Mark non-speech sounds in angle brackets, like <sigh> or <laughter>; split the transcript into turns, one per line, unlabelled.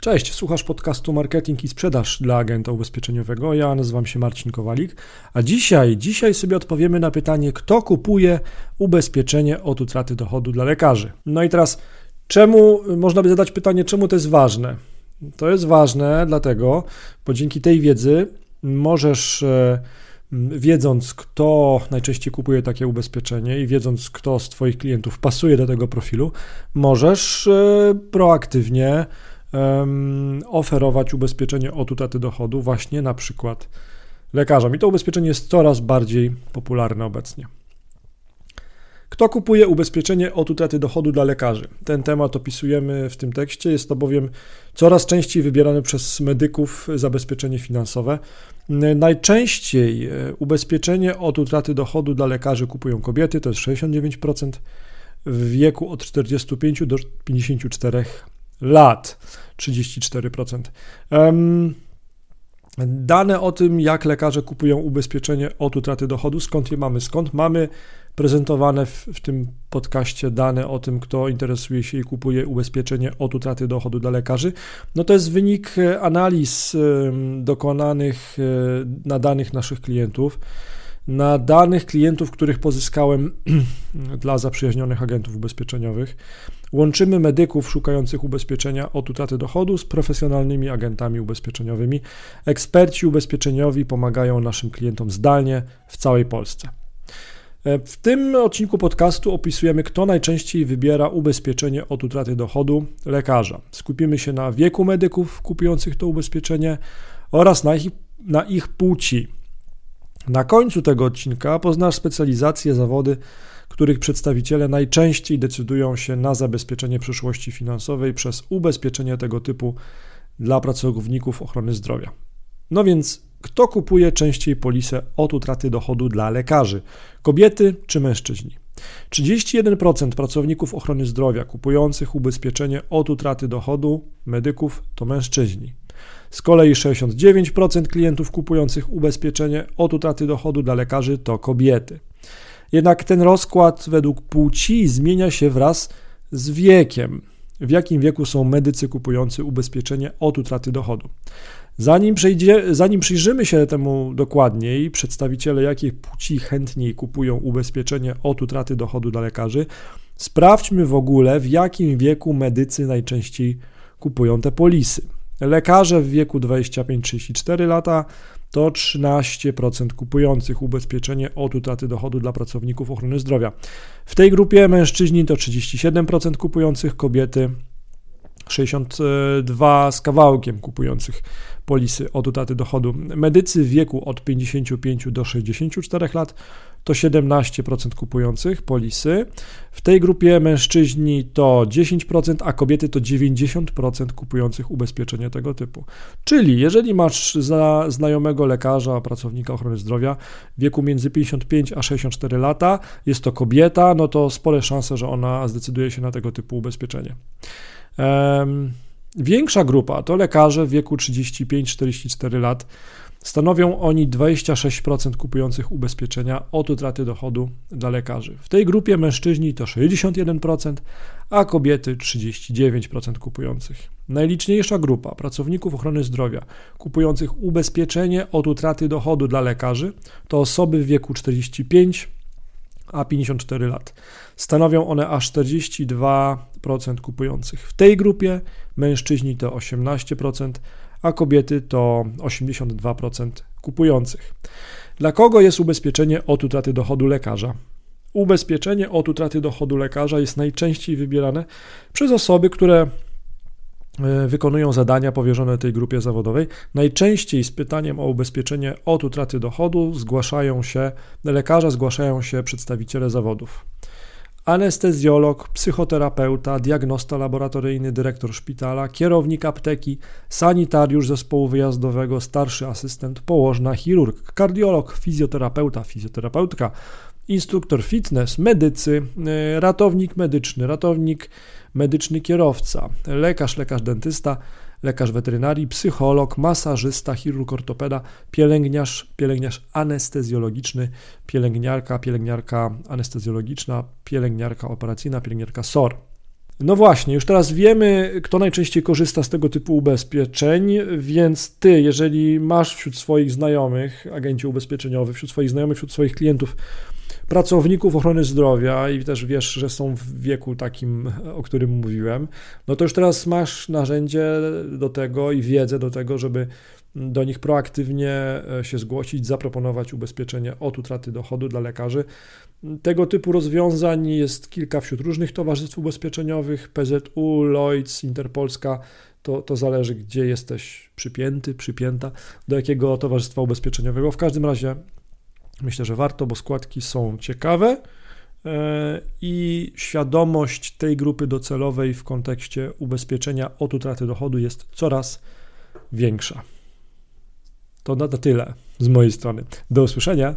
Cześć, słuchasz podcastu Marketing i Sprzedaż dla agenta ubezpieczeniowego. Ja nazywam się Marcin Kowalik, a dzisiaj, dzisiaj sobie odpowiemy na pytanie, kto kupuje ubezpieczenie od utraty dochodu dla lekarzy. No i teraz, czemu, można by zadać pytanie, czemu to jest ważne? To jest ważne dlatego, bo dzięki tej wiedzy możesz e, wiedząc, kto najczęściej kupuje takie ubezpieczenie i wiedząc, kto z Twoich klientów pasuje do tego profilu, możesz e, proaktywnie oferować ubezpieczenie od utraty dochodu właśnie na przykład lekarzom. I to ubezpieczenie jest coraz bardziej popularne obecnie. Kto kupuje ubezpieczenie od utraty dochodu dla lekarzy? Ten temat opisujemy w tym tekście. Jest to bowiem coraz częściej wybierane przez medyków zabezpieczenie finansowe. Najczęściej e, ubezpieczenie od utraty dochodu dla lekarzy kupują kobiety, to jest 69%, w wieku od 45 do 54 lat. 34%. Dane o tym, jak lekarze kupują ubezpieczenie od utraty dochodu, skąd je mamy, skąd mamy prezentowane w, w, tym podcaście dane o tym, kto interesuje się i kupuje ubezpieczenie od utraty dochodu dla lekarzy, no to jest wynik e, analiz dokonanych e, na danych naszych klientów na danych klientów, których pozyskałem <clears throat> dla zaprzyjaźnionych agentów ubezpieczeniowych. Łączymy medyków szukających ubezpieczenia od utraty dochodu z profesjonalnymi agentami ubezpieczeniowymi. Eksperci ubezpieczeniowi pomagają naszym klientom zdalnie w całej Polsce. E, w tym odcinku podcastu opisujemy, kto najczęściej wybiera ubezpieczenie od utraty dochodu lekarza. Skupimy się na wieku medyków kupujących to ubezpieczenie oraz na ich, na ich płci. Na końcu tego odcinka poznasz specjalizacje, zawody, których przedstawiciele najczęściej decydują się na zabezpieczenie przyszłości finansowej przez ubezpieczenie tego typu dla pracowników ochrony zdrowia. No więc, kto kupuje częściej polisę od utraty dochodu dla lekarzy? Kobiety czy mężczyźni? 31% pracowników ochrony zdrowia kupujących ubezpieczenie od utraty dochodu medyków to mężczyźni. Z kolei 69% klientów kupujących ubezpieczenie od utraty dochodu dla lekarzy to kobiety. Jednak ten rozkład według płci zmienia się wraz z wiekiem. W jakim wieku są medycy kupujący ubezpieczenie od utraty dochodu? Zanim, przejdzie, zanim przyjrzymy się temu dokładniej, przedstawiciele jakiej płci chętniej kupują ubezpieczenie od utraty dochodu dla lekarzy, sprawdźmy w ogóle, w jakim wieku medycy najczęściej kupują te polisy. Lekarze w wieku 25-34 lata to 13% kupujących ubezpieczenie od utraty dochodu dla pracowników ochrony zdrowia. W tej grupie mężczyźni to 37% kupujących, kobiety 62 z kawałkiem kupujących polisy od utraty dochodu. Medycy w wieku od 55 do 64 lat to 17% kupujących polisy. W tej grupie mężczyźni to 10%, a kobiety to 90% kupujących ubezpieczenie tego typu. Czyli jeżeli masz za znajomego lekarza, pracownika ochrony zdrowia w wieku między 55 a 64 lata, jest to kobieta, no to spore szanse, że ona zdecyduje się na tego typu ubezpieczenie. Większa grupa to lekarze w wieku 35-44 lat. Stanowią oni 26% kupujących ubezpieczenia od utraty dochodu dla lekarzy. W tej grupie mężczyźni to 61%, a kobiety 39% kupujących. Najliczniejsza grupa pracowników ochrony zdrowia kupujących ubezpieczenie od utraty dochodu dla lekarzy to osoby w wieku 45 a 54 lat. Stanowią one aż 42% kupujących. W tej grupie mężczyźni to 18%, a kobiety to 82% kupujących. Dla kogo jest ubezpieczenie od utraty dochodu lekarza? Ubezpieczenie od utraty dochodu lekarza jest najczęściej wybierane przez osoby, które e, wykonują zadania powierzone tej grupie zawodowej. Najczęściej z pytaniem o ubezpieczenie od utraty dochodu zgłaszają się lekarze, zgłaszają się przedstawiciele zawodów anestezjolog, psychoterapeuta, diagnosta laboratoryjny, dyrektor szpitala, kierownik apteki, sanitariusz zespołu wyjazdowego, starszy asystent, położna, chirurg, kardiolog, fizjoterapeuta, fizjoterapeutka, instruktor fitness, medycy, e, ratownik medyczny, ratownik medyczny kierowca, lekarz, lekarz dentysta, lekarz weterynarii, psycholog, masażysta, chirurg ortopeda, pielęgniarz, pielęgniarz anestezjologiczny, pielęgniarka, pielęgniarka anestezjologiczna, pielęgniarka operacyjna, pielęgniarka SOR. No właśnie, już teraz wiemy, kto najczęściej korzysta z tego typu ubezpieczeń, więc ty, jeżeli masz wśród swoich znajomych, agenci ubezpieczeniowych, wśród swoich znajomych, wśród swoich klientów, pracowników ochrony zdrowia i też wiesz, że są w wieku takim, o którym mówiłem, no to już teraz masz narzędzie do tego i wiedzę do tego, żeby do nich proaktywnie e, się zgłosić, zaproponować ubezpieczenie od utraty dochodu dla lekarzy. Tego typu rozwiązań jest kilka wśród różnych towarzystw ubezpieczeniowych, PZU, Lloyds, Interpolska. To, to zależy, gdzie jesteś przypięty, przypięta, do jakiego towarzystwa ubezpieczeniowego. W każdym razie myślę, że warto, bo składki są ciekawe e, i świadomość tej grupy docelowej w kontekście ubezpieczenia od utraty dochodu jest coraz większa. To na tyle z mojej strony. Do usłyszenia.